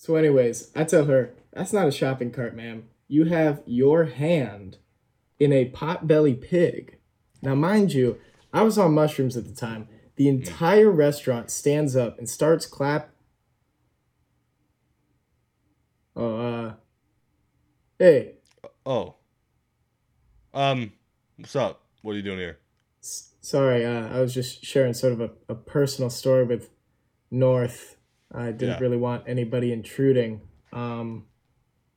So, anyways, I tell her, that's not a shopping cart, ma'am. You have your hand in a potbelly pig. Now, mind you, I was on mushrooms at the time. The entire restaurant stands up and starts clap. Oh, uh, hey, Oh. Um, what's up? What are you doing here? s- sorry, uh, I was just sharing sort of a, a personal story with North. I didn't Yeah. really want anybody intruding. Um,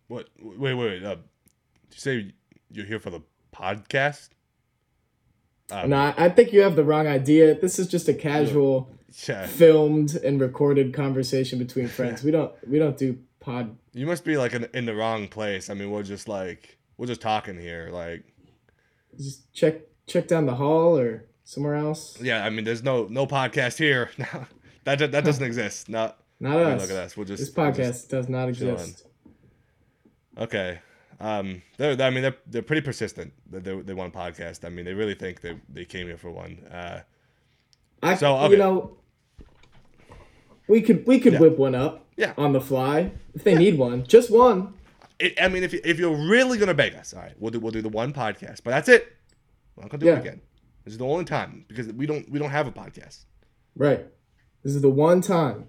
What? Wait, wait, wait. Uh, did you say you're here for the podcast? Um, no, I think you have the wrong idea. This is just a casual, yeah. filmed and recorded conversation between friends. We don't we don't do pod. You must be like in, in the wrong place. I mean, we're just like we're just talking here. Like, Just check check down the hall or somewhere else. yeah. I mean, there's no no podcast here. that that that doesn't exist. Not. Not us. look at us. We're just This podcast just- does not exist. Okay. Um, they're, I mean, they're, they're pretty persistent. They, they want a podcast. I mean, they really think they, they came here for one. Uh, I So, okay. you know we could we could Yeah. whip one up Yeah. on the fly if they need one. Just one. it, I mean, if, you- if you're really gonna beg us, all right, we'll do we'll do the one podcast, but that's it. We're not gonna do Yeah. it again. This is the only time because we don't we don't have a podcast. Right. This is the one time.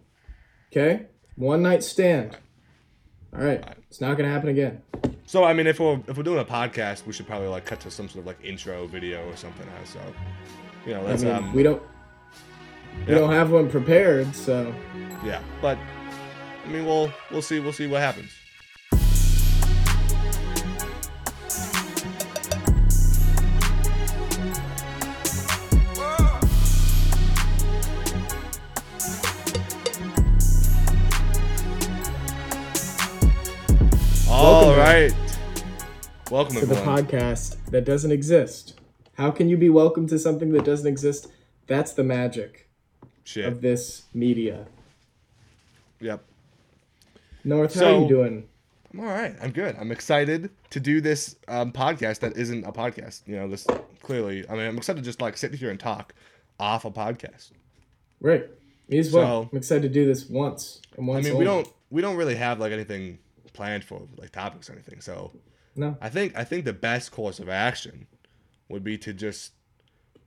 Okay? One night stand. All right. It's not going to happen again. So I mean, if we're if we're doing a podcast, we should probably like cut to some sort of like intro video or something. So, you know, I let's mean, um, we don't we yeah. don't have one prepared, so yeah, but I mean, we'll we'll see we'll see what happens. Right. Welcome to the everyone. podcast that doesn't exist. How can you be welcome to something that doesn't exist? That's the magic Shit. of this media. Yep. North, how So- are you doing? I'm all right. I'm good. I'm excited to do this um, podcast that isn't a podcast. You know, this clearly. I mean, I'm excited to just like sit here and talk off a podcast. Right. Me as well. So- I'm excited to do this once and I once mean, we don't we don't really have like anything planned for like topics or anything. So No. I think I think the best course of action would be to just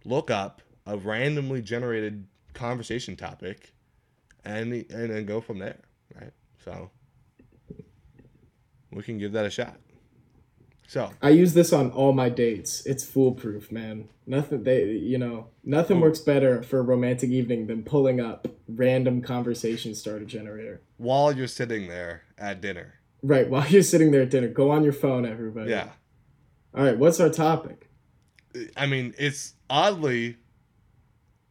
look up a randomly generated conversation topic and and then go from there, right? So we can give that a shot. So I use this on all my dates. It's foolproof, man. Nothing they you know, nothing oh. works better for a romantic evening than pulling up random conversation starter generator. while you're sitting there at dinner, Right, while you're sitting there at dinner, go on your phone, everybody. yeah. All right, what's our topic? I mean, it's oddly,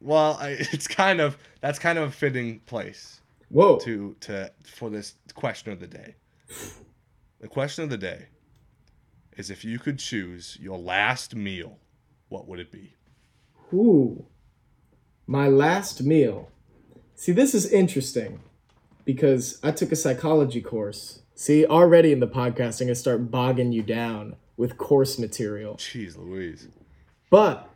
well, I, it's kind of that's kind of a fitting place Whoa. to to for this question of the day. The question of the day is if you could choose your last meal, what would it be? Ooh. My last meal. See, this is interesting because I took a psychology course. See, already in the podcasting, I'm gonna start bogging you down with course material. Jeez, Louise. But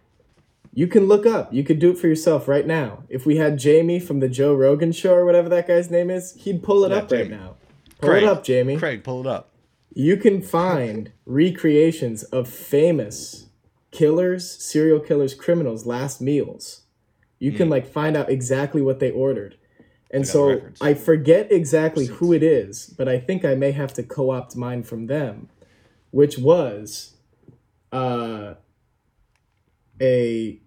you can look up. You could do it for yourself right now. If we had Jamie from the Joe Rogan show or whatever that guy's name is, he'd pull it Yeah, up right now. Pull Craig, it up, Jamie. Craig, pull it up. You can find recreations of famous killers, serial killers, criminals' last meals. You can hmm. like find out exactly what they ordered. And so. I forget exactly who it is, but I think I may have to co-opt mine from them, which was uh a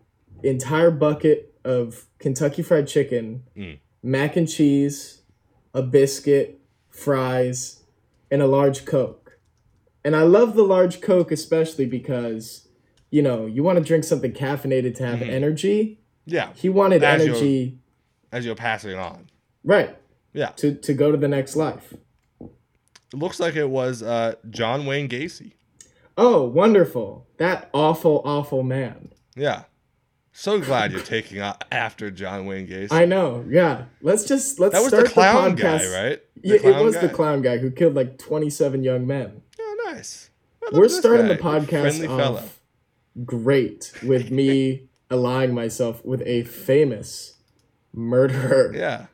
entire bucket of Kentucky fried chicken, Mm. mac and cheese, a biscuit, fries, and a large Coke. And I love the large Coke especially because, you know, you want to drink something caffeinated to have Mhm. energy. Yeah, He wanted As energy, as you're passing it on. right, Yeah, to, to go to the next life. it looks like it was uh, John Wayne Gacy. Oh, wonderful. That awful, awful man. Yeah, so glad you're taking after John Wayne Gacy. I know, yeah. Let's just, let's that was start the clown the guy, podcast. right? The Yeah, it was the clown guy who killed like 27 young men. Oh, nice. Well, We're starting the podcast Friendly fellow. great with me allying myself with a famous murderer. Yeah.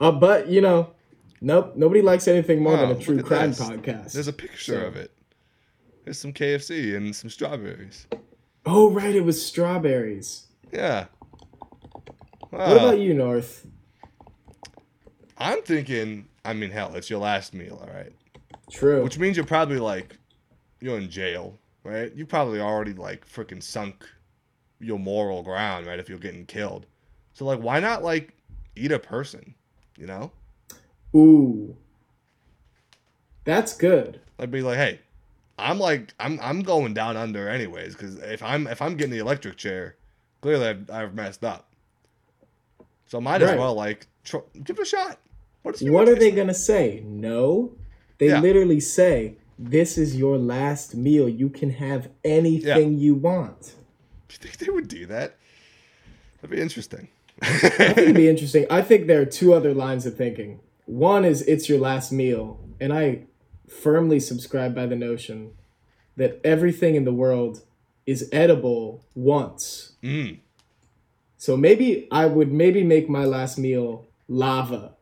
Uh, but you know, Nope, nobody likes anything more than Oh, a true crime this. podcast. There's a picture So- of it. There's some KFC and some strawberries. There's some KFC and some strawberries. Oh right, it was strawberries. Yeah. What about you, North? I'm thinking. I mean, hell, it's your last meal, all right. True. Which means you're probably like, you're in jail, right? You probably already like freaking sunk your moral ground, right? If you're getting killed, so like, why not like eat a person? You know, Ooh. That's good. like be like, hey, I'm like, I'm I'm going down under anyways, because if I'm if I'm getting the electric chair, clearly I've, I've messed up. So might as Right. well like tr- give it a shot. What, is What are they gonna say? No. They Yeah. literally say, "This is your last meal. You can have anything you want." Do you think they would do that? That'd be interesting. I think it'd be interesting. I think there are two other lines of thinking. One is it's your last meal, and I firmly subscribe by the notion that everything in the world is edible once. mm. So maybe I would maybe make my last meal lava,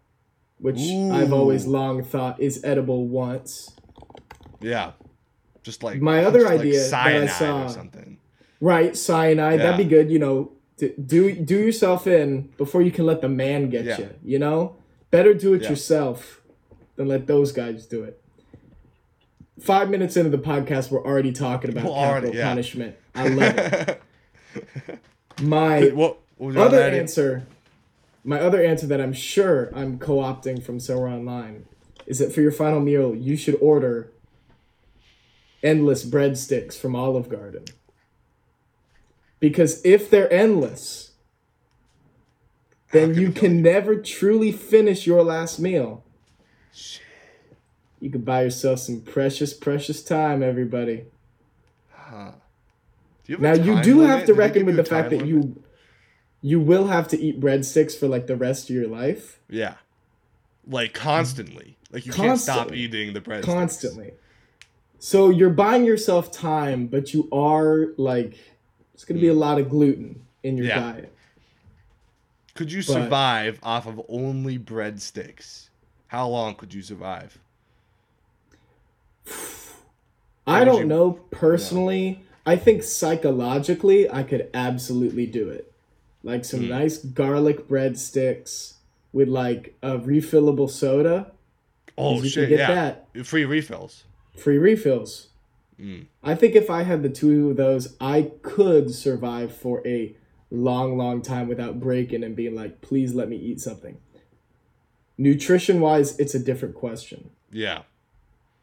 which I've always long thought is edible once. Yeah. Just like My other just like idea that I saw- or something. Right, cyanide. That'd be good. You know, do do yourself in before you can let the man get Yeah. you. You know, better do it Yeah. yourself than let those guys do it. Five minutes into the podcast, we're already talking about capital already- yeah. punishment. I love it. My what, what other answer, my other answer that I'm sure I'm co-opting from somewhere online, is that for your final meal you should order endless breadsticks from Olive Garden. Because if they're endless, then can you can never truly finish your last meal. You could buy yourself some precious, precious time, everybody. Huh. You have Now you do limit? have to Did reckon with the fact time that you you will have to eat breadsticks for like the rest of your life. Yeah. Like constantly. Like you can't stop eating the bread. constantly. So you're buying yourself time, but you are like it's gonna be a lot of gluten in your. Yeah. diet. Could you But- survive off of only breadsticks? How long could you survive? I don't you- know personally. I think psychologically I could absolutely do it. Like some Hmm. nice garlic breadsticks with like a refillable soda. Oh shit! yeah, that free refills. free refills. Mm. I think if I had the two of those, I could survive for a long, long time without breaking and being like, please let me eat something. Nutrition wise, it's a different question. Yeah.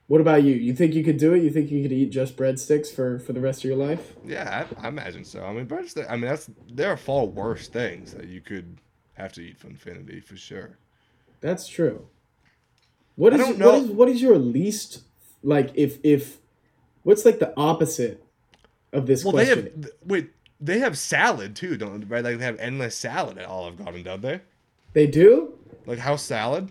What about you? You think you could do it? You think you could eat just breadsticks for, for the rest of your life? Yeah, I, I imagine so. I mean, breadsticks. I mean, that's there are far worse things that you could have to eat for infinity for sure. That's true. What I is what is what is your least like if if what's like the opposite of this Well, they question? have th- wait. They have salad too, don't right? Like they have endless salad at Olive Garden, don't they? They do? Like house salad.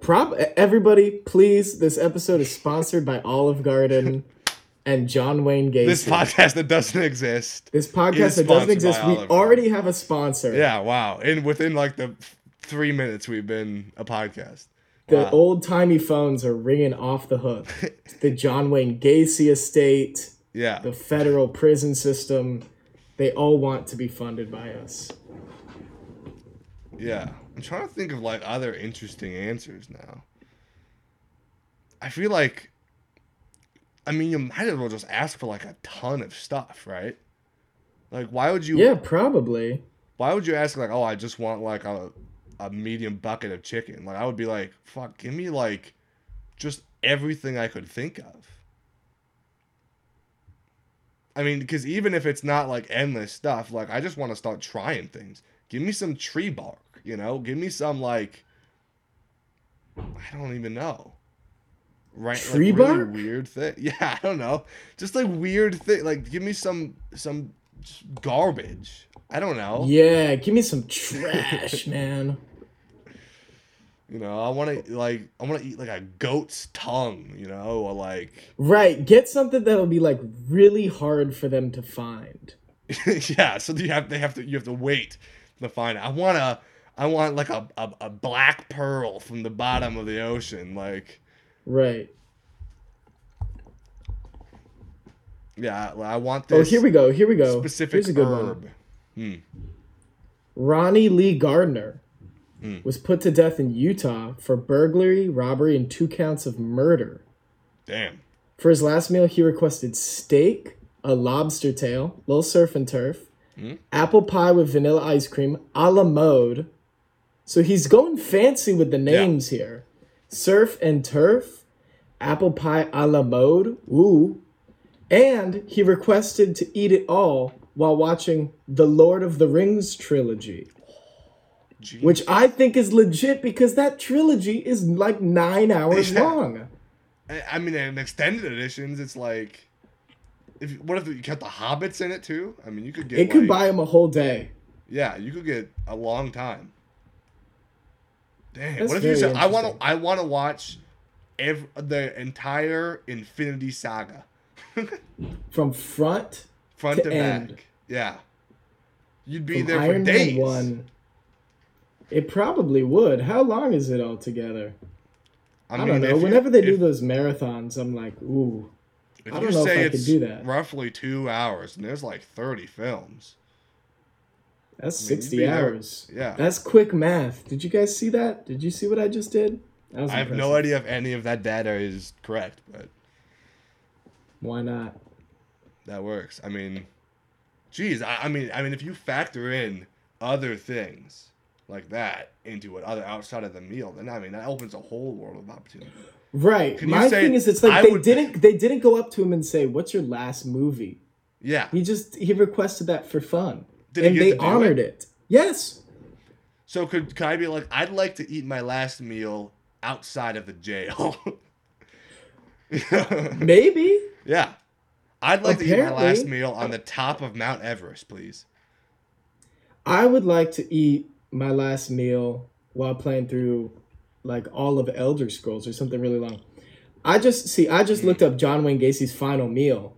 Prop everybody, please. This episode is sponsored by Olive Garden and John Wayne Gacy. This podcast that doesn't exist. This podcast that doesn't exist. We Olive Garden. already have a sponsor. Yeah, wow. And within like the three minutes we've been a podcast. The Wow. old timey phones are ringing off the hook. the John Wayne Gacy estate, Yeah. the federal prison system, they all want to be funded by us. Yeah. I'm trying to think of like other interesting answers now. I feel like I mean you might as well just ask for like a ton of stuff, right? Like why would you Yeah, probably. why would you ask like, oh I just want like a a medium bucket of chicken? Like I would be like, fuck, give me like just everything I could think of. I mean, because even if it's not like endless stuff, like I just want to start trying things. Give me some tree bark, you know? Give me some like I don't even know. Right, Tree like, really bark? weird thing. Yeah, I don't know. Just like weird thing. Like give me some some garbage. I don't know. Yeah, give me some trash, man. You know, I want to like I want to eat like a goat's tongue. You know, or like Right, get something that'll be like really hard for them to find. yeah. So you have they have to you have to wait to find. it. I want to I want like a, a, a black pearl from the bottom of the ocean. Like, Right. yeah, I want want Oh, here we go. Here we go. specific Here's a good herb. one. Hmm. Ronnie Lee Gardner Hmm. was put to death in Utah for burglary, robbery, and two counts of murder. Damn. For his last meal, he requested steak, a lobster tail, little surf and turf, Hmm? apple pie with vanilla ice cream, a la mode. So he's going fancy with the names here. Surf and turf, apple pie a la mode, ooh. And he requested to eat it all while watching the Lord of the Rings trilogy, Jeez. which I think is legit because that trilogy is like nine hours Yeah. long. I mean, in extended editions, it's like, if what if you kept the hobbits in it too? I mean, you could get. It could buy them a whole day. Yeah, you could get a long time. Damn. That's what if you said, "I want to. I want to watch ev- the entire Infinity Saga, From front front To to, end. back"? Yeah. You'd be from there Iron for days. Man 1. It probably would. How long is it all together? I, don't know. if you- Whenever they do those marathons, I'm like, ooh. if I don't know if say I could do that. roughly two hours, and there's like thirty films. That's I mean, 60 be there- hours. Yeah. That's quick math. Did you guys see that? Did you see what I just did? I have no idea if any of that data is correct, but Why not? that works. I mean, geez, I, I mean, I mean, if you factor in other things like that into it, other outside of the meal, then I mean, that opens a whole world of opportunity. Right. Can My say- thing is, it's like I they would- didn't they didn't go up to him and say, "What's your last movie?" Yeah. He just he requested that for fun, Did and they honored it? it? Yes. So could could I be like, I'd like to eat my last meal outside of the jail? Maybe. yeah. I'd like to eat my last meal on the top of Mount Everest, please. I would like to eat my last meal while playing through like all of Elder Scrolls or something really long. I just see I just looked up John Wayne Gacy's final meal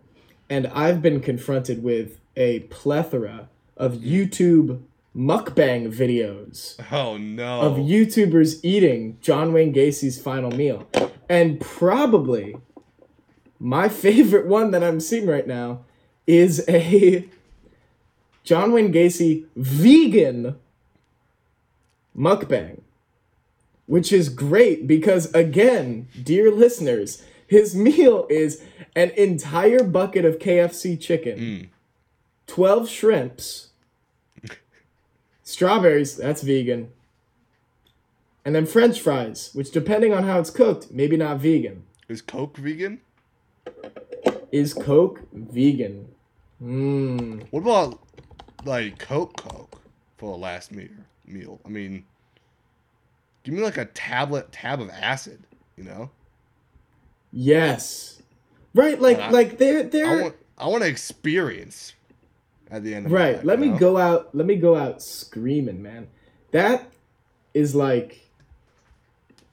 and I've been confronted with a plethora of YouTube mukbang videos Oh no. of YouTubers eating John Wayne Gacy's final meal. And probably my favorite one that I'm seeing right now is a John Wayne Gacy vegan mukbang. Which is great because, again, dear listeners, his meal is an entire bucket of KFC chicken, Mm. 12 shrimps, strawberries, that's vegan, and then french fries, which, depending on how it's cooked, maybe not vegan. Is Coke vegan? Is Coke vegan? Mmm. What about like Coke Coke for a last meal? Meal. I mean, give me like a tablet tab of acid. You know, Yes. Right, like I- like they're I they're want I want to experience at the end of right. life, Let me know? go out. Let me go out screaming, man. That is like.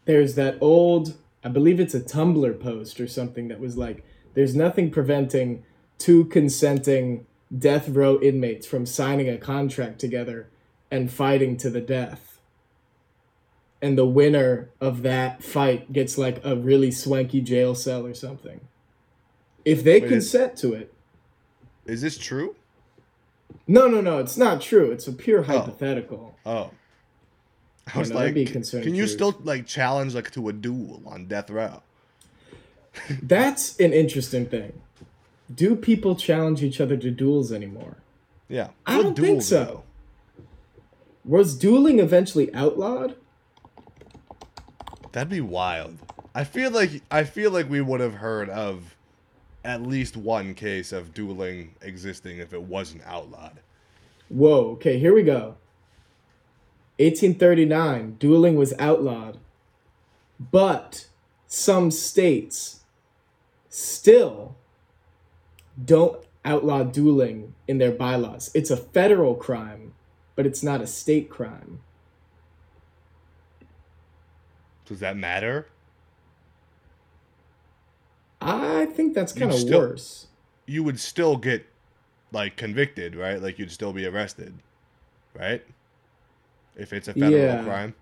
There's that old. I believe it's a Tumblr post or something that was like, "There's nothing preventing two consenting death row inmates from signing a contract together and fighting to the death." And the winner of that fight gets like a really swanky jail cell or something. If they Wait, consent to it, Is this true? no, no, no, it's not true. It's a pure oh. hypothetical. Oh. I was no, that'd like, be can, can you still like challenge like to a duel on death row? That's an interesting thing. Do people challenge each other to duels anymore? Yeah. I What don't think so. though? Was dueling eventually outlawed? That'd be wild. I feel like I feel like we would have heard of at least one case of dueling existing if it wasn't outlawed. Whoa, okay, here we go. 1839, dueling was outlawed. But some states still don't outlaw dueling in their bylaws. It's a federal crime, but it's not a state crime. Does that matter? I think that's kind of worse. You would still get like convicted, right? Like you'd still be arrested, right? if it's a federal Yeah. crime.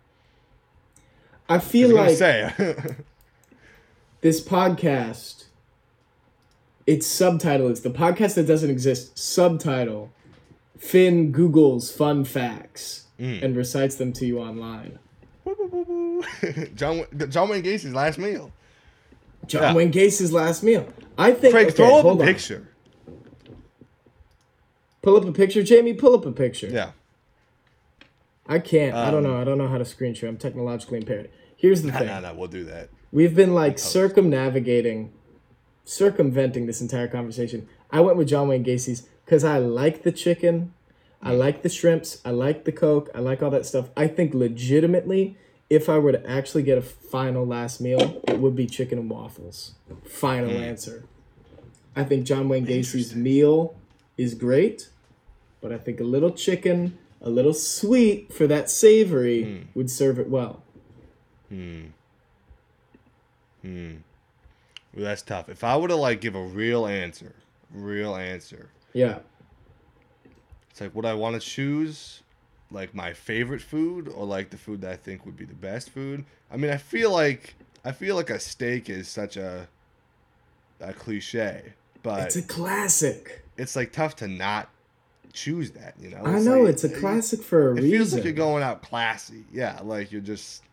I feel like say, this podcast, its subtitle is the podcast that doesn't exist. Subtitle: Finn Google's fun facts Mm. and recites them to you online. John John Wayne Gacy's last meal. John Yeah. Wayne Gacy's last meal. I think. Craig, okay, throw up a on. picture. Pull up a picture, Jamie. Pull up a picture. Yeah. I can't. I don't Um, know. I don't know how to screen share. I'm technologically impaired. Here's the No, thing. no, no, we'll do that. We've been like circumnavigating, circumventing this entire conversation. I went with John Wayne Gacy's because I like the chicken, I like the shrimps, I like the coke, I like all that stuff. I think legitimately, if I were to actually get a final last meal, it would be chicken and waffles. Final answer. I think John Wayne Gacy's meal is great, but I think a little chicken, a little sweet for that savory would serve it well. Hmm. Hmm. Well, that's tough. If I were to like give a real answer, real answer, Yeah. it's like would I want to choose like my favorite food or like the food that I think would be the best food? I mean, I feel like I feel like a steak is such a a cliche, but It's a classic. it's like tough to not choose that. You know? I know like- it's a classic for a It reason. It feels like you're going out classy. Yeah, like you're just.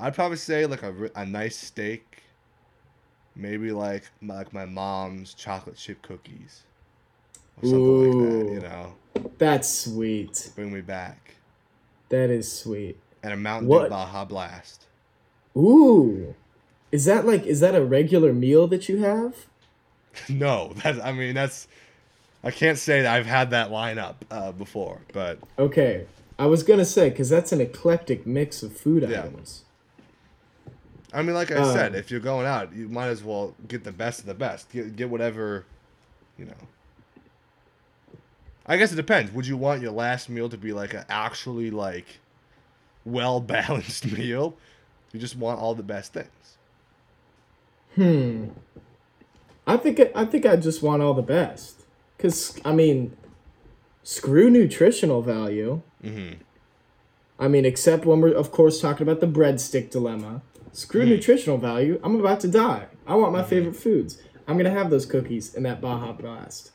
I'd probably say like a, a nice steak, maybe like my, like my mom's chocolate chip cookies, or something like that. You know, That's sweet. bring me back, That is sweet. and a Mountain What? Dew Baja Blast. Ooh, is that like is that a regular meal that you have? no, that's I mean that's. I can't say that I've had that lineup uh, before, but Okay, I was gonna say because that's an eclectic mix of food Yeah. items. I mean, like I Um, said, if you're going out, you might as well get the best of the best. Get, get whatever, you know. I guess it depends. Would you want your last meal to be like an actually like well balanced meal? You just want all the best things. Hmm. I think I think I just want all the best. Cause I mean, screw nutritional value. Mm-hmm. I mean, except when we're of course talking about the breadstick dilemma. Screw Hmm. nutritional value. I'm about to die. I want my favorite foods. I'm gonna have those cookies and that Baja Blast.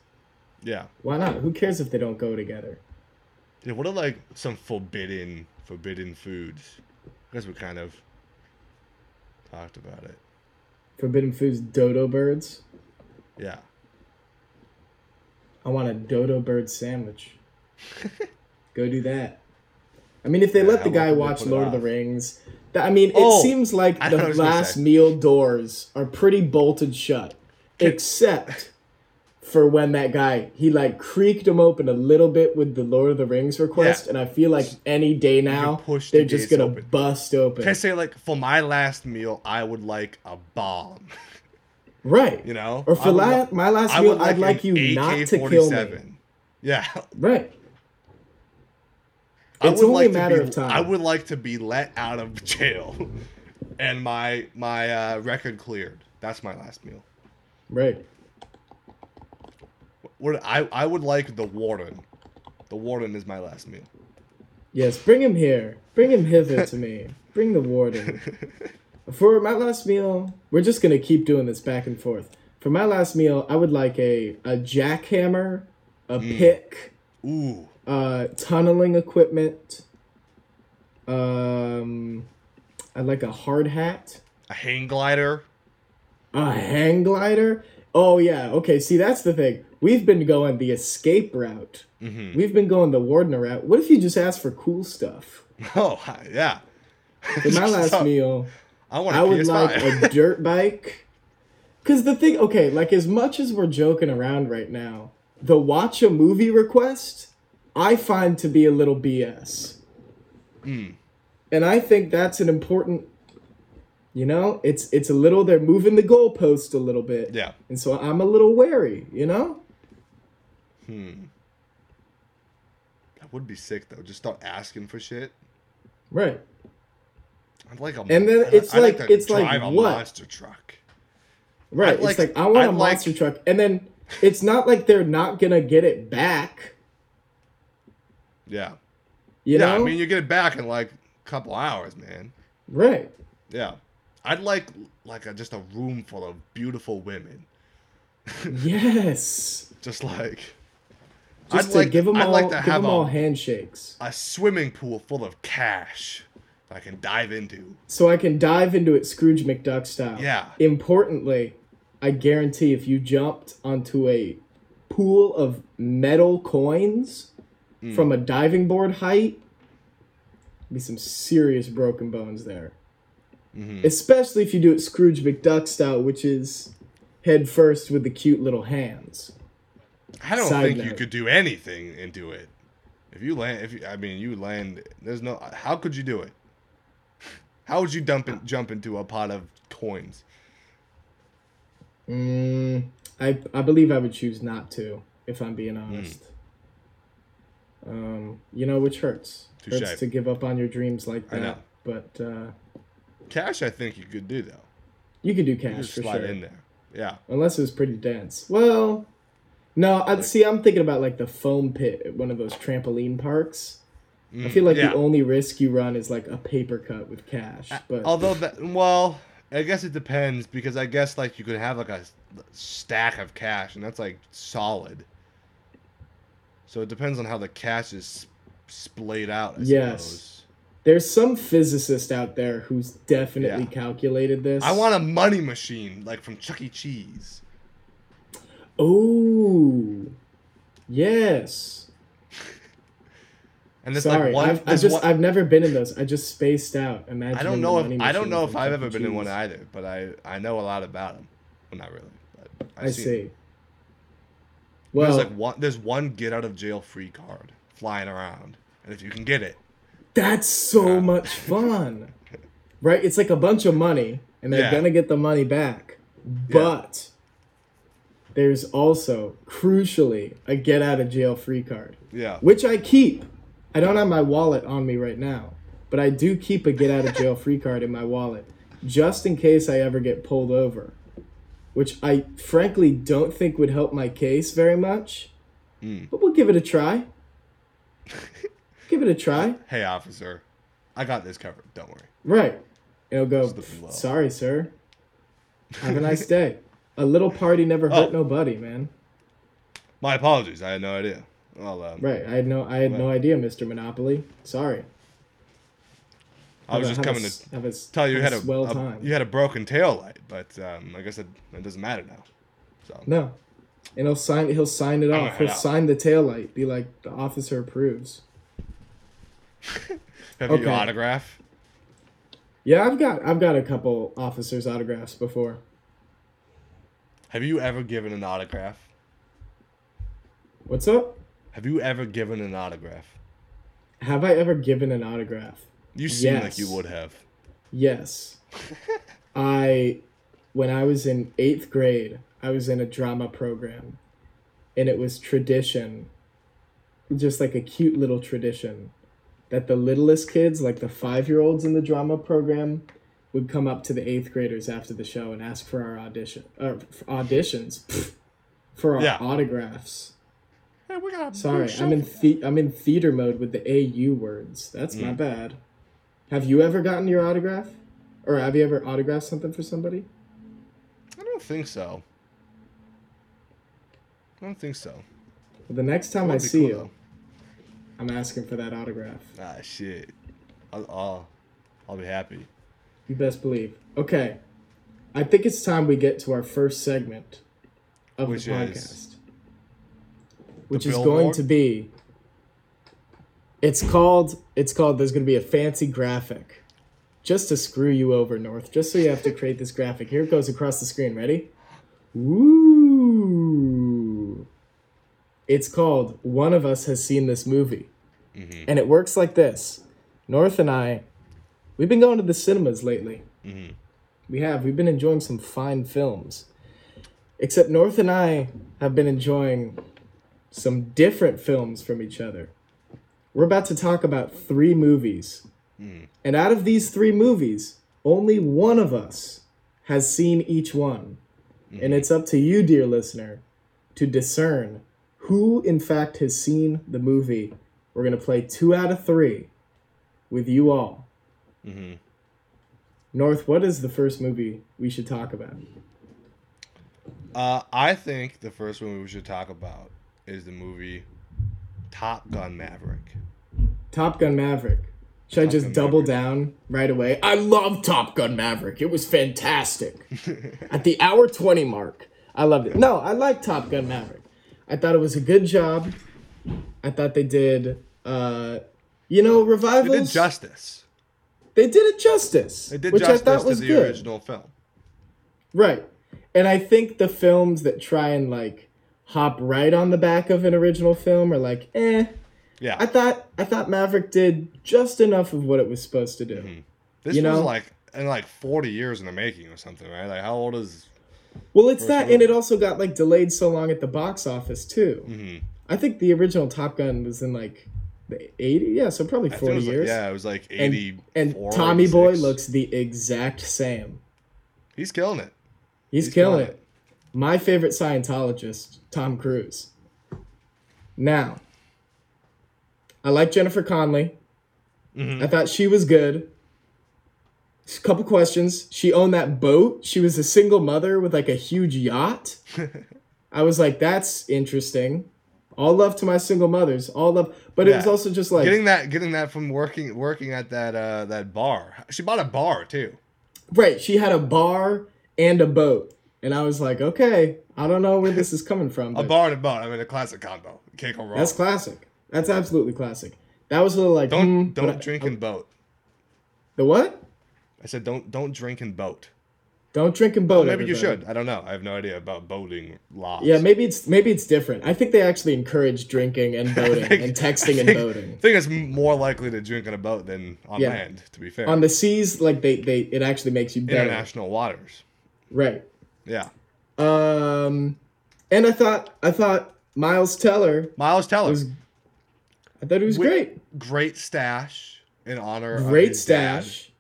Yeah. Why not? Who cares if they don't go together? Yeah. What are like some forbidden forbidden foods? I guess we kind of talked about it. Forbidden foods, dodo birds. Yeah. I want a dodo bird sandwich. Go do that. I mean, if they Yeah, let the guy long can they watch Lord of the? Rings, I mean, it Oh, seems like I know what I the last meal doors are pretty bolted shut, except for when that guy he like creaked him open a little bit with the Lord of the Rings request, Yeah. and I feel like any day now they're just gonna open. bust open. Can I say like for my last meal, I would like a bomb. right. You know, Or for la- li- my last meal, would I'd like you not to kill me. Yeah, Right. I It's would only like to matter be- of time. I would like to be let out of jail, and my my uh, record cleared. That's my last meal. Right. What I I would like the warden. The warden is my last meal. Yes, bring him here. Bring him hither to me. Bring the warden. For my last meal, we're just gonna keep doing this back and forth. For my last meal, I would like a a jackhammer, a Mm. pick, Ooh, uh, tunneling equipment. Um, I'd like a hard hat, a hang glider. a hang glider. Oh yeah, okay. See, that's the thing. We've been going the escape route. hmm We've been going the warden route. What if you just ask for cool stuff? Oh yeah. For my last So, meal, I want I would PS5. like a dirt bike. Cause the thing, okay, like as much as we're joking around right now, the watch a movie request, I find to be a little BS. Mm. And I think that's an important, you know, it's it's a little they're moving the goalpost a little bit, yeah. and so I'm a little wary, you know. Hmm. That would be sick though. Just start asking for shit. Right. I'd like a. And then I'd- it's I'd like- it's like a what? monster truck. Right. I'd it's like- like I want a I'd like- monster truck, and then it's not like they're not gonna get it back. Yeah. You yeah, know? I mean, you get it back in like a couple hours, man. right. Yeah, I'd like like a, just a room full of beautiful women, Yes. just like Just I'd to like give them I'd all, like to give have them all a, handshakes, a swimming pool full of cash I can dive into. so I can dive into it Scrooge McDuck style. Yeah. Importantly, I guarantee if you jumped onto a pool of metal coins Hmm. from a diving board height, be some serious broken bones there. Mm-hmm. Especially if you do it Scrooge McDuck style, which is head first with the cute little hands. I don't think you could do anything into it. If you land, if you, I mean, you land. There's no. How could you do it? How would you dump in, jump into a pot of coins? Mm, I I believe I would choose not to, if I'm being Hmm. honest. Um, you know, which hurts. Hurts to give up on your dreams like that. But uh, Cash, I think you could do though. you could do You cash just for slide sure. in there. Yeah. Unless it was pretty dense. Well, no, I see. I'm thinking about like the foam pit at one of those trampoline parks. I feel like Mm, yeah. the only risk you run is like a paper cut with cash. But Although that, well, I guess it depends because I guess like you could have like a stack of cash and that's like solid. So it depends on how the cash is splayed out. I Yes. suppose. there's some physicist out there who's definitely Yeah. calculated this. I want a money machine like from Chuck E. Cheese. Oh, yes. And it's Sorry, like one. I've, I've just one- I've never been in those. I just spaced out. Imagine. I don't know if I don't know if I've ever been in one either, but I I know a lot about them. Well, not really, but I've I see. them. Well, there's like one. There's one get out of jail free card flying around, and if you can get it, that's so Yeah. much fun, right? It's like a bunch of money, and they're Yeah. gonna get the money back, but there's also crucially a get out of jail free card, yeah, which I keep. I don't have my wallet on me right now, but I do keep a get out of jail free card in my wallet just in case I ever get pulled over, which I frankly don't think would help my case very much. Mm. But we'll give it a try. give it a try. hey officer, I got this covered. Don't worry. Right. It'll go, sorry, sir. Have a nice day. A little party never hurt Oh. nobody, man. My apologies. I had no idea. Well, um, Right. I had no I had no idea, Mr. Monopoly. Sorry. I was a- just a coming s- to have a tell you you had a, a- you had a broken tail light, but um, I guess it, it doesn't matter now. So No. And he'll sign he'll sign it I'm off. He'll out. sign the tail light. Be like the officer approves. have you Okay. autograph? Yeah, I've got I've got a couple officers' autographs before. Have you ever given an autograph? What's up? Have you ever given an autograph? Have I ever given an autograph? You seem like you would have. Yes. I, when I was in eighth grade, I was in a drama program. And it was tradition, just like a cute little tradition, that the littlest kids, like the five year olds in the drama program, would come up to the eighth graders after the show and ask for our audition, uh, auditions, pfft, for our Yeah. autographs. Hey, we got Sorry, I'm in the- I'm in theater mode with the AU words. That's my Mm. bad. Have you ever gotten your autograph? Or have you ever autographed something for somebody? I don't think so. I don't think so. Well, the next time I see cool, you, I'm asking for that autograph. Ah, shit. I'll, I'll, I'll be happy. You best believe. Okay. I think it's time we get to our first segment of Which the podcast. Which is going to be It's called it's called there's going to be a fancy graphic just to screw you over North. Just so you have to create this graphic. Here it goes across the screen. Ready? Ooh. It's called One of Us Has Seen This Movie. Mhm. And it works like this. North and I we've been going to the cinemas lately. Mhm. We have. We've been enjoying some fine films. Except North and I have been enjoying some different films from each other. We're about to talk about three movies. Mm. And out of these three movies, only one of us has seen each one. And it's up to you, dear listener, to discern who, in fact, has seen the movie We're gonna play two out of three with you all. Hmm North, what is the first movie we should talk about? Uh, I think the first one we should talk about is the movie Top Gun Maverick. Top Gun Maverick. Should I just Gun double Maverick. down right away? I love Top Gun Maverick. It was fantastic. At the hour 20 mark, I loved it. No, I like Top Gun Maverick. I thought it was a good job. I thought they did, uh, you know, They revivals. did justice. They did it justice. They did which I justice thought to was the good. original film. Right. And I think the films that try and like hop right on the back of an original film are like, eh. Yeah. I thought I thought Maverick did just enough of what it was supposed to do. this you was know? like in like 40 years in the making or something, right? Like how old is Well, it's that, movie. and it also got like delayed so long at the box office too. Mm-hmm. I think the original Top Gun was in like 80, yeah, so probably I 40 was like- years. yeah, it was like 80 and Tommy Boy looks the exact same. He's killing it. He's, He's killing killing it. My favorite Scientologist, Tom Cruise. Now, I like Jennifer Connelly. Mhm. I thought she was good. A couple questions. She owned that boat. She was a single mother with like a huge yacht. I was like, that's interesting. All love to my single mothers. All love, but it was also just like getting that getting that from working working at that uh that bar. She bought a bar too. right. She had a bar and a boat, and I was like, okay, I don't know where this is coming from. A bar and a boat. I mean a classic combo. You can't go wrong. That's classic. That's absolutely classic. That was a little like don't hmm, don't but I- drink and boat. the what? I said don't don't drink and boat. Don't drink and boat. Maybe you should. I don't know. I have no idea about boating laws. Yeah, maybe it's maybe it's different. I think they actually encourage drinking and boating think- and texting I and boating. I think it's more likely to drink on a boat than on Yeah. land. To be fair, On the seas, like they they it actually makes you better. international waters. Right. Yeah, Um, and I thought I thought Miles Teller Miles Teller, was. I thought he was great. great stash in honor of Great stash.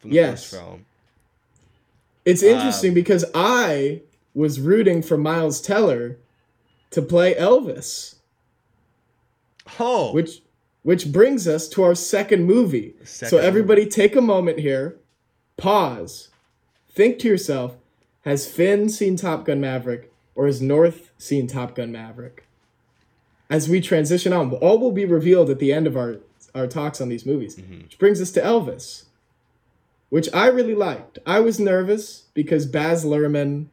from the Yes. first film. It's interesting Um, because I was rooting for Miles Teller to play Elvis, Oh, which which brings us to our second movie. so Second everybody take a moment here, pause, think to yourself, has Finn seen Top Gun Maverick or has North seen Top Gun Maverick? As we transition on, all will be revealed at the end of our our talks on these movies. Which brings us to Elvis, which I really liked. I was nervous because Baz Luhrmann,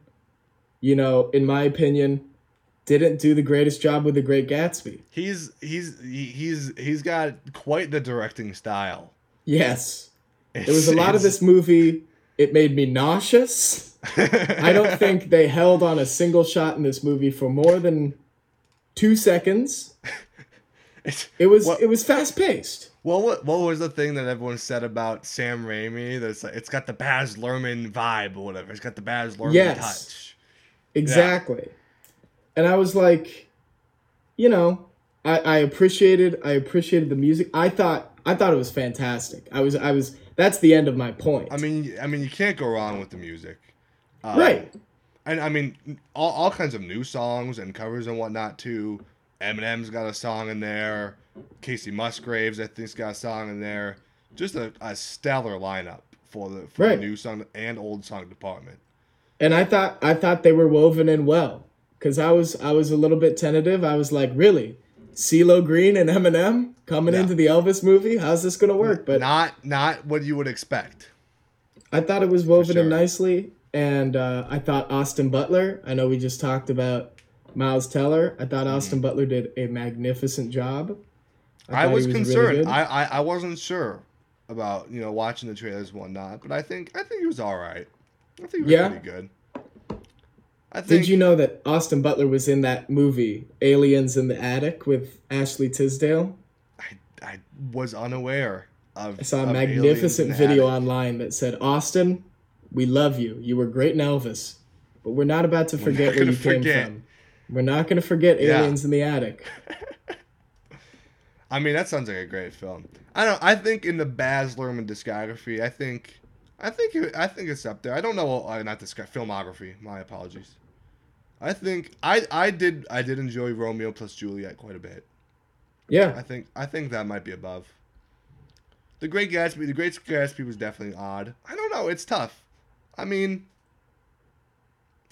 you know, in my opinion, didn't do the greatest job with The Great Gatsby. he's he's he's he's got quite the directing style. Yes. There was a lot of this movie. It made me nauseous. I don't think they held on a single shot in this movie for more than two seconds. It's- It was What- it was fast paced. Well, what what was the thing that everyone said about Sam Raimi? That's like, it's got the Baz Luhrmann vibe or whatever. It's got the Baz Luhrmann Yes. touch. Exactly. And I was like, you know, I, I appreciated I appreciated the music. I thought I thought it was fantastic. I was I was that's the end of my point. I mean, I mean, you can't go wrong with the music. Uh, right. And I mean, all, all kinds of new songs and covers and whatnot too. Eminem's got a song in there. Kacey Musgraves, I think's got a song in there. Just a, a stellar lineup for the for Right. the new song and old song department. and I thought I thought they were woven in well because I was I was a little bit tentative. I was like, really, CeeLo Green and Eminem coming Yeah. into the Elvis movie? How's this gonna work? But Not not what you would expect. I thought it was woven in nicely, and uh, I thought Austin Butler. I know we just talked about Miles Teller. I thought Austin Butler did a magnificent job. I, was, really concerned. good. I, I I wasn't sure about you know watching the trailers and whatnot, but I think I think he was all right. I think he was Yeah? pretty good. I think Did you know that Austin Butler was in that movie Aliens in the Attic with Ashley Tisdale? I, I was unaware of. I saw a of Aliens in magnificent video Attic. online that said, "Austin, we love you. You were great in Elvis, but we're not about to forget where you came from. We're not going to forget Yeah. Aliens in the Attic." I mean, that sounds like a great film. I don't. I think in the Baz Luhrmann discography, I think, I think, it, I think it's up there. I don't know. Uh, not disc filmography. My apologies. I think I I did I did enjoy Romeo plus Juliet quite a bit. Yeah. I think I think that might be above. The Great Gatsby, The Great Gatsby was definitely odd. I don't know. It's tough. I mean,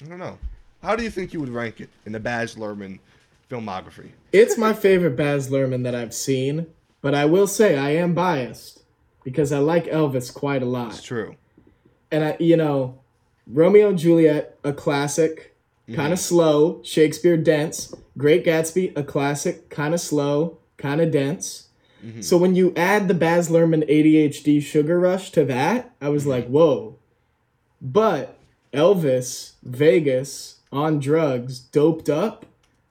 I don't know. How do you think you would rank it in the Baz Luhrmann filmography? It's my favorite Baz Luhrmann that I've seen, but I will say I am biased because I like Elvis quite a lot. It's true. And I, you know, Romeo and Juliet, a classic, mm-hmm. kind of slow, Shakespeare dense. Great Gatsby, a classic, kind of slow, kind of dense. Mm-hmm. So when you add the Baz Luhrmann ADHD Sugar Rush to that, I was mm-hmm. like, whoa. But Elvis, Vegas, on drugs, doped up.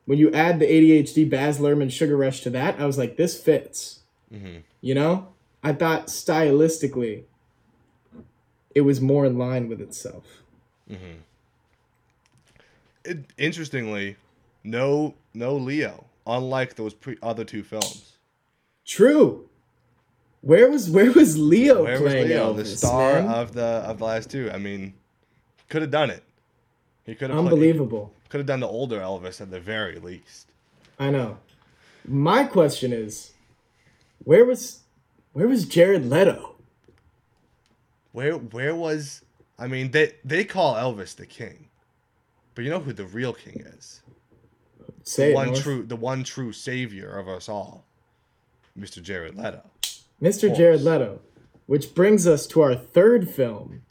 When you add the ADHD Baz Luhrmann Sugar Rush to that, I was like, this fits. Mm-hmm. You know, I thought stylistically, it was more in line with itself. Mm-hmm. It, interestingly, no no Leo, unlike those pre- other two films. True. Where was where was Leo Where was playing Leo, Elvis? the star man? of the of the last two? I mean, could have done it. He could have Unbelievable. Could have done the older Elvis at the very least. I know. My question is, where was where was Jared Leto? Where where was I mean they they call Elvis the king. But you know who the real king is? Say The one North. true the one true savior of us all. Mr. Jared Leto. Mr. Jared Leto. Which brings us to our third film.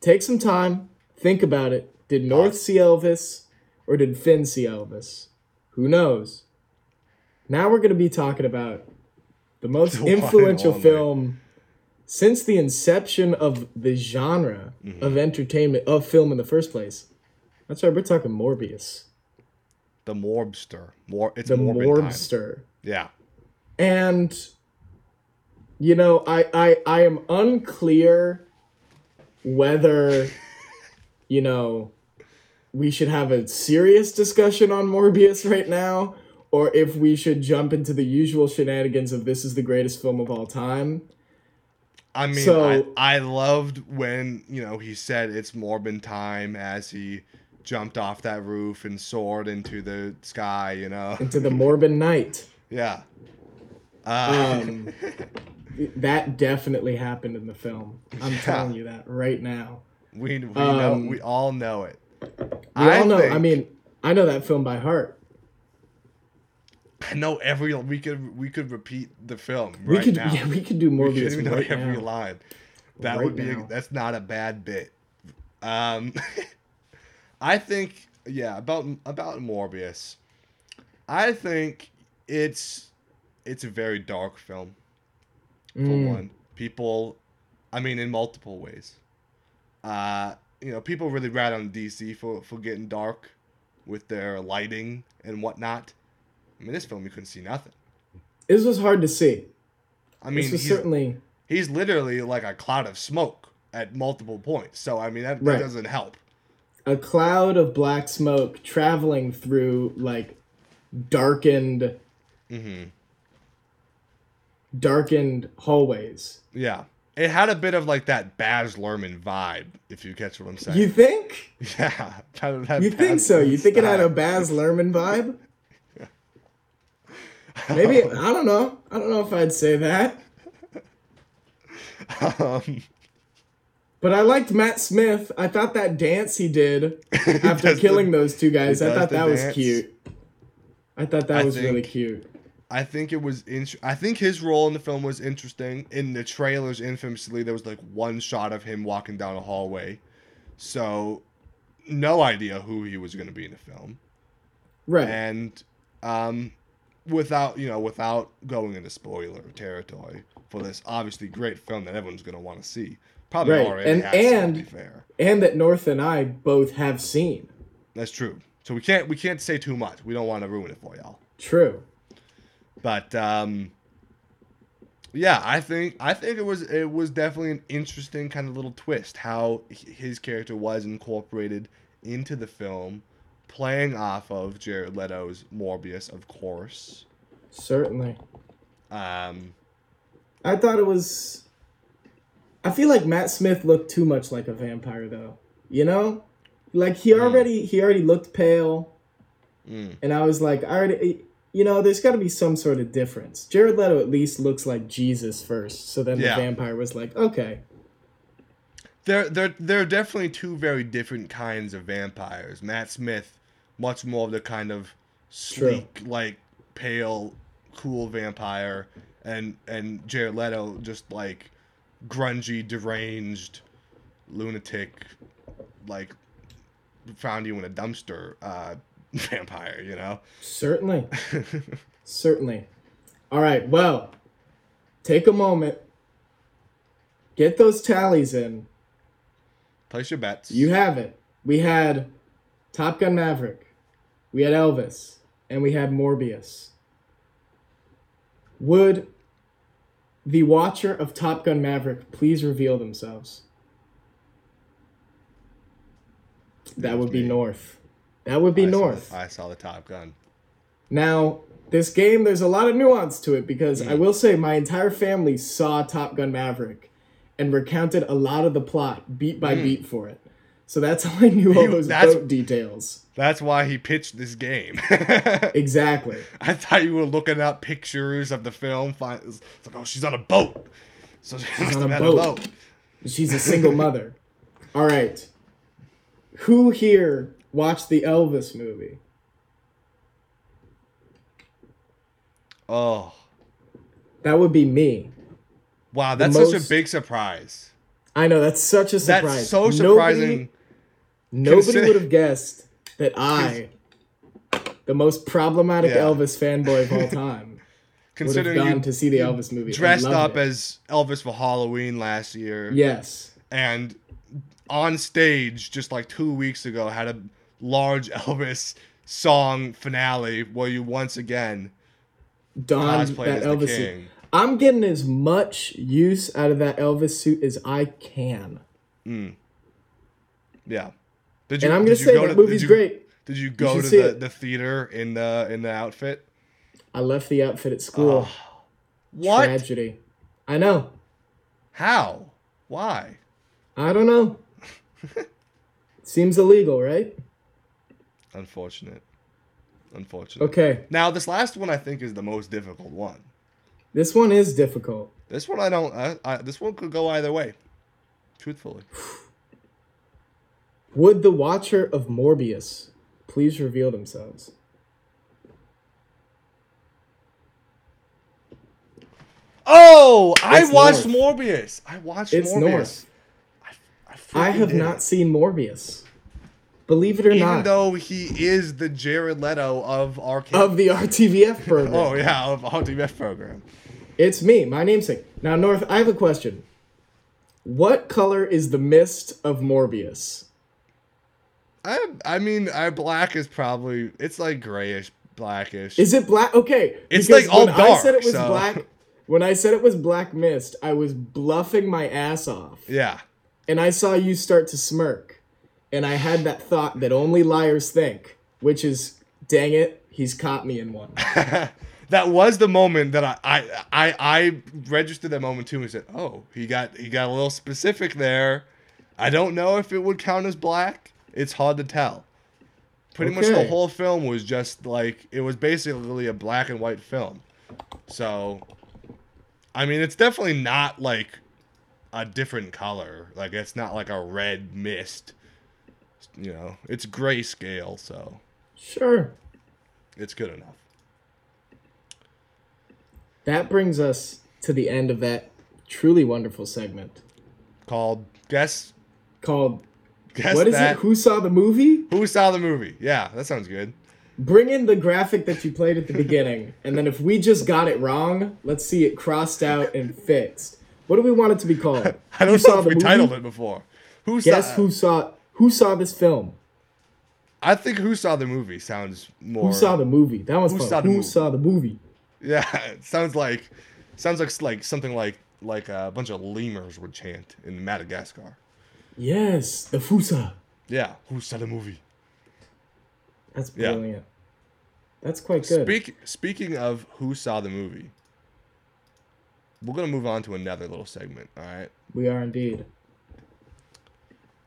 Take some time, think about it. Did North see Elvis or did Finn see Elvis? Who knows? Now we're going to be talking about the most influential film since the inception of the genre Mm-hmm. of entertainment of film in the first place. That's right, we're talking Morbius, The Morbster. Mor it's the Morbid time. Morbster. Yeah. and you know I, I i am unclear whether you know we should have a serious discussion on morbius right now or if we should jump into the usual shenanigans of this is the greatest film of all time I mean, So- I, I loved when, you know, he said it's Morbin time as he jumped off that roof and soared into the sky, you know? into the morbid night Yeah. Uh, um that definitely happened in the film i'm Yeah. telling you that right now we we know um, we all know it. We all know i mean i know that film by heart I know every we could we could repeat the film right we could now. yeah we could do we Morbius could know right every now. line. That Right would be a, that's not a bad bit. Um, I think yeah about about Morbius. I think it's it's a very dark film for Mm. one. People, I mean, in multiple ways. Uh, you know, people really rat on DC for for getting dark with their lighting and whatnot. I mean, this film you couldn't see nothing. This was hard to see. I mean, he's, certainly he's literally like a cloud of smoke at multiple points. So I mean, that, Right. doesn't help. a cloud of black smoke traveling through like darkened, hmm darkened hallways. Yeah, it had a bit of like that Baz Luhrmann vibe, if you catch what I'm saying. You think? yeah, kind of that You think Baz so? You think it had a. Baz Luhrmann vibe? Maybe I don't know. I don't know if I'd say that. um, But I liked Matt Smith. I thought that dance he did after killing the- those two guys, I thought that was cute. I thought that I was really cute. I think it was. In- I think his role in the film was interesting. In the trailers, infamously, there was like one shot of him walking down a hallway, so no idea who he was going to be in the film. Right. and um, without you know without going into spoiler territory for this obviously great film that everyone's going to want to see probably Right, already and- has to, to and- be fair and that North and I both have seen. that's true so we can't we can't say too much we don't want to ruin it for y'all True. But um yeah i think i think it was it was definitely an interesting kind of little twist how his character was incorporated into the film playing off of jared leto's morbius of course Certainly. um I thought it was. I feel like Matt Smith looked too much like a vampire, though. You know, like he already he already looked pale, mm. and I was like, I already, you know, there's got to be some sort of difference. Jared Leto at least looks like Jesus first, so then Yeah. the vampire was like, okay, There, there, there are definitely two very different kinds of vampires. Matt Smith, much more of the kind of True. sleek, like pale, cool vampire, and and Jared Leto just like grungy, deranged, lunatic, like found you in a dumpster uh, vampire. You know. certainly, certainly. All right, well, take a moment, get those tallies in. Place your bets. You have it. We had Top Gun Maverick, we had Elvis, and we had Morbius. Would the watcher of Top Gun Maverick please reveal themselves? That would be. North. That would be I saw- North. I saw the Top Gun. Now, this game, there's a lot of nuance to it because Mm. I will say my entire family saw Top Gun Maverick and recounted a lot of the plot beat by beat for it. So that's how I knew all those Mm. that's- boat details. That's why he pitched this game. Exactly. I thought you were looking up pictures of the film. Find, it's like, oh, she's on a boat. So she must on have a boat. She's a single mother. All right. Who here watched the Elvis movie? Oh, That would be me. wow, that's such a big surprise. I know that's such a surprise. That's so surprising. Nobody Consider- would have guessed that I, the most problematic Yeah. Elvis fanboy of all time, would have Considering gone to see the Elvis movie. dressed up it. as Elvis for Halloween last year, yes, and on stage just like two weeks ago had a large Elvis song finale where you once again donned cosplayed that Elvis suit. I'm getting as much use out of that Elvis suit as I can, mm. Yeah. Did you, and I'm gonna did you say go that to- movie's you- great. Did you go should to the, it. the theater in the in the outfit? I left the outfit at school. Ah. What? Tragedy. I know. How? Why? I don't know. Seems illegal, right? Unfortunate. Unfortunate. Okay, Now this last one I think is the most difficult one. this one is difficult. This one I don't. I, I, this one could go either way. Truthfully. Would the watcher of Morbius please reveal themselves? Oh, I watched North. Morbius. I watched It's Morbius. North. I, I, I have did not seen Morbius. Believe it or Even not, Even though he is the Jared Leto of our of the RTVF oh, program. oh yeah of our TVF program. It's me, my namesake. Now, North, I have a question. What color is the mist of Morbius? I I mean, I black is probably it's like grayish, blackish. Is it black? Okay. It's like all when I said it was so- black. When I said it was black mist, I was bluffing my ass off. yeah. and I saw you start to smirk, and I had that thought that only liars think, which is, dang it, he's caught me in one. that was the moment that I, I I I registered that moment too and said, "Oh, he got he got a little specific there." I don't know if it would count as black. It's hard to tell. Pretty much the whole film was just like it was basically a black and white film. So I mean, it's definitely not like a different color. Like it's not like a red mist. You know, it's grayscale, so Sure. it's good enough. That brings us to the end of that truly wonderful segment Called guess called guess What is that. it? Who saw the movie? Who saw the movie? Yeah, that sounds good. Bring in the graphic that you played at the beginning, and then if we just got it wrong, let's see it crossed out and fixed. What do we want it to be called? I don't know if we titled it before. Who Guess saw? who saw who saw this film? I think who saw the movie sounds more. Who saw the movie? That was Who fun. saw the who movie? saw the movie? Yeah, it sounds like sounds like like something like like a bunch of lemurs would chant in Madagascar. Yes, the Fusa. Yeah, who saw the movie? That's Yeah. brilliant. That's quite good. Speak, speaking of who saw the movie, we're gonna move on to another little segment. All right, we are indeed.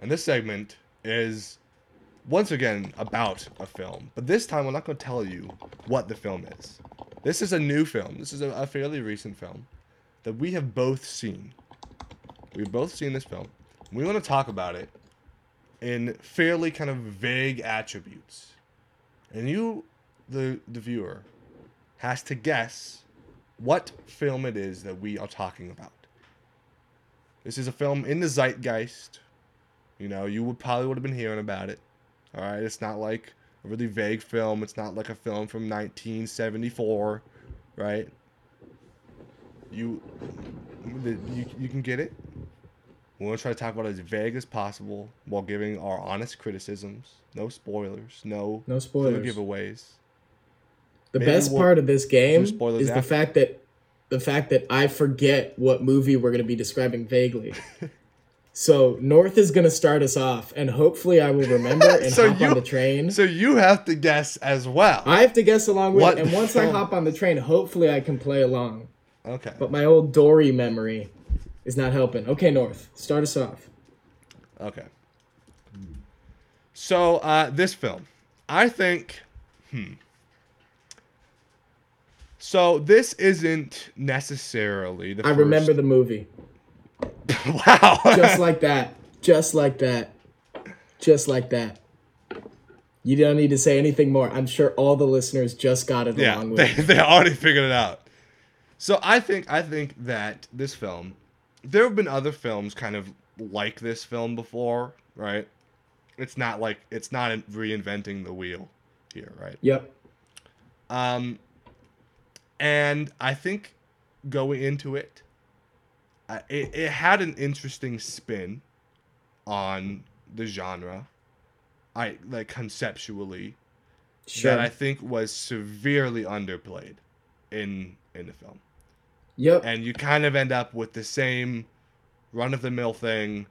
And this segment is once again about a film, but this time I'm not going to tell you what the film is. This is a new film. This is a, a fairly recent film that we have both seen. We've both seen this film. We want to talk about it in fairly kind of vague attributes. And you, the, the viewer, has to guess what film it is that we are talking about. This is a film in the zeitgeist. You know, you would probably would have been hearing about it. All right, it's not like a really vague film. It's not like a film from 1974, right? You, you, you can get it. We want to try to talk about it as vague as possible while giving our honest criticisms. No spoilers. No No spoilers. giveaways. The Maybe best we'll part of this game is the fact that the fact that I forget what movie we're going to be describing vaguely. so North is going to start us off, and hopefully I will remember and So hop you- on the train. So you have to guess as well. I have to guess along with What and once I hop on the train, hopefully I can play along. Okay. But my old Dory memory is not helping. Okay, North, start us off. Okay. So uh, this film, I think, hmm. So this isn't necessarily the. I remember the movie. wow. Just like that. Just like that. Just like that. You don't need to say anything more. I'm sure all the listeners just got it yeah, along with they they already figured it out. So I think I think that this film, there have been other films kind of like this film before, right? It's not like it's not reinventing the wheel here, right? Yep. Um, and I think going into it, it, it had an interesting spin on the genre. I like conceptually Sure. that I think was severely underplayed in in the film, yep. and you kind of end up with the same run of the mill thing,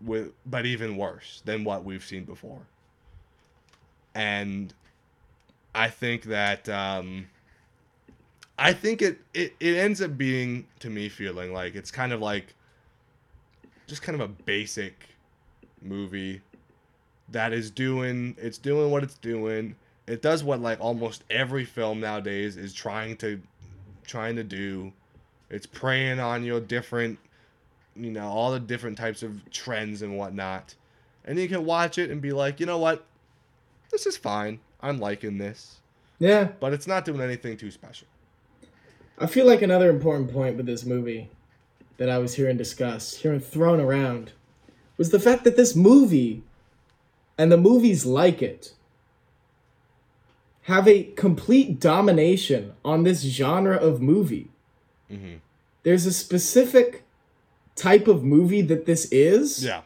with but even worse than what we've seen before. And I think that um, I think it, it it ends up being to me feeling like it's kind of like just kind of a basic movie that is doing it's doing what it's doing. It does what like almost every film nowadays is trying to trying to do. It's preying on your different you know, all the different types of trends and whatnot. And you can watch it and be like, you know what? This is fine. I'm liking this. Yeah. But it's not doing anything too special. I feel like another important point with this movie that I was hearing discussed, hearing thrown around, was the fact that this movie and the movies like it have a complete domination on this genre of movie. Mhm. There's a specific type of movie that this is, Yeah.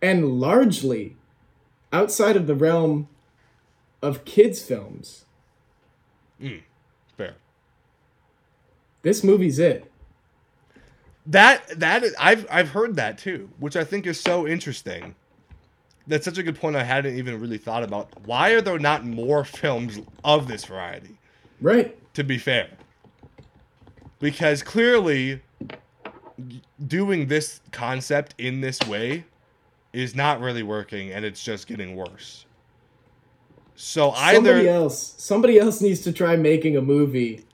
and largely outside of the realm of kids' films. Fair. This movie's it. That that is, I've I've heard that too, which I think is so interesting. That's such a good point I hadn't even really thought about. Why are there not more films of this variety? Right. to be fair. Because clearly doing this concept in this way is not really working and it's just getting worse. So somebody either else somebody else needs to try making a movie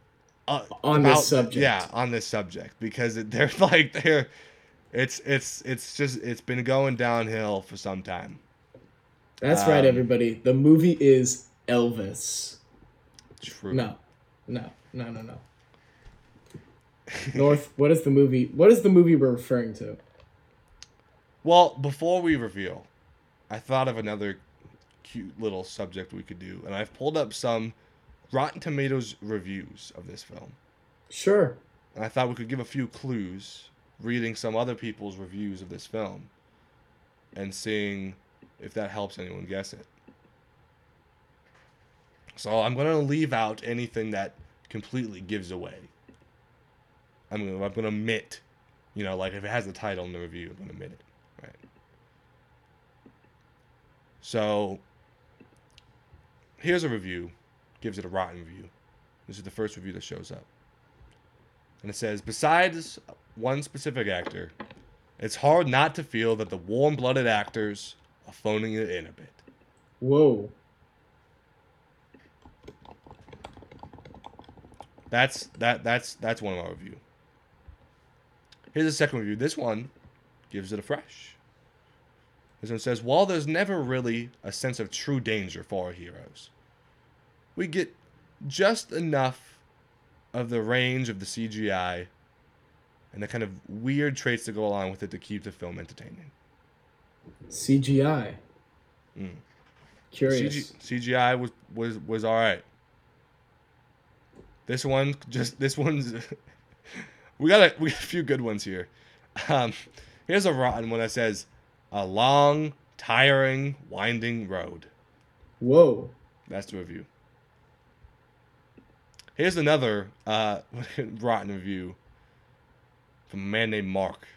uh, on this subject. Yeah, on this subject because they're like they're it's it's it's just it's been going downhill for some time. that's right Um, everybody the movie is elvis True. no no no no no north what is the movie what is the movie we're referring to Well, before we reveal, I thought of another cute little subject we could do, and I've pulled up some Rotten Tomatoes reviews of this film. sure And I thought we could give a few clues reading some other people's reviews of this film and seeing if that helps anyone guess it. So I'm going to leave out anything that completely gives away. I'm going to I'm going to omit, you know, like if it has the title in the review, I'm going to omit it, right? So here's a review, gives it a rotten review. This is the first review that shows up. And it says, besides one specific actor, it's hard not to feel that the warm blooded actors are phoning it in a bit. Whoa. That's that that's that's one of our review. Here's a second review. This one gives it a fresh. This one says, while there's never really a sense of true danger for our heroes, we get just enough of the range of the CGI and the kind of weird traits that go along with it to keep the film entertaining. CGI. Mm. Curious. CG, CGI was was was all right. This one just this one's we got a we got a few good ones here. Um, here's a rotten one that says a long, tiring, winding road. Whoa. That's the review. Here's another uh, rotten review from a man named Mark,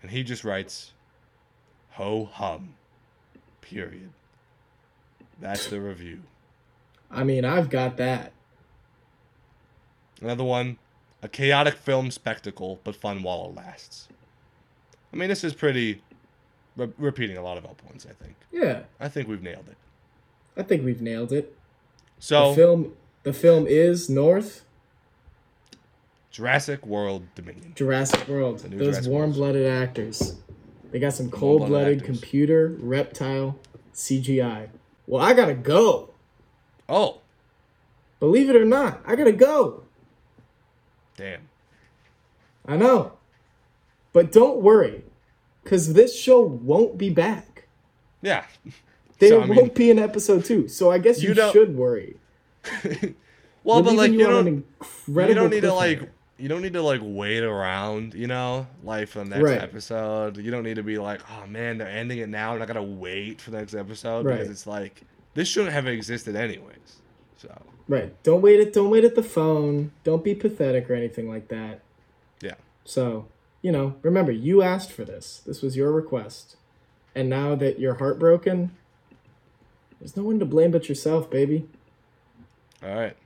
and he just writes, "Ho hum." Period. That's the review. I mean, I've got that. Another one, a chaotic film spectacle, but fun while it lasts. I mean, this is pretty re- repeating a lot of our points. I think. Yeah. I think we've nailed it. I think we've nailed it. So The film the film is North Jurassic World Dominion. Jurassic World. Those Jurassic warm blooded actors. They got some cold actors. computer, reptile, CGI. Well, I gotta go. Oh, Believe it or not, I gotta go. damn. I know. But don't worry, because this show won't be back. Yeah. There So, I won't be an episode two. So I guess you, You should worry. Well, We're but like leaving you don't, you don't need to like you don't need to like wait around, you know, like for the next Right. episode. You don't need to be like, oh man, they're ending it now, and I gotta wait for the next episode Right. because it's like this shouldn't have existed anyways. So Right. Don't wait at don't wait at the phone. Don't be pathetic or anything like that. yeah, So, you know, remember, you asked for this. This was your request. And now that you're heartbroken, there's no one to blame but yourself, baby. All right.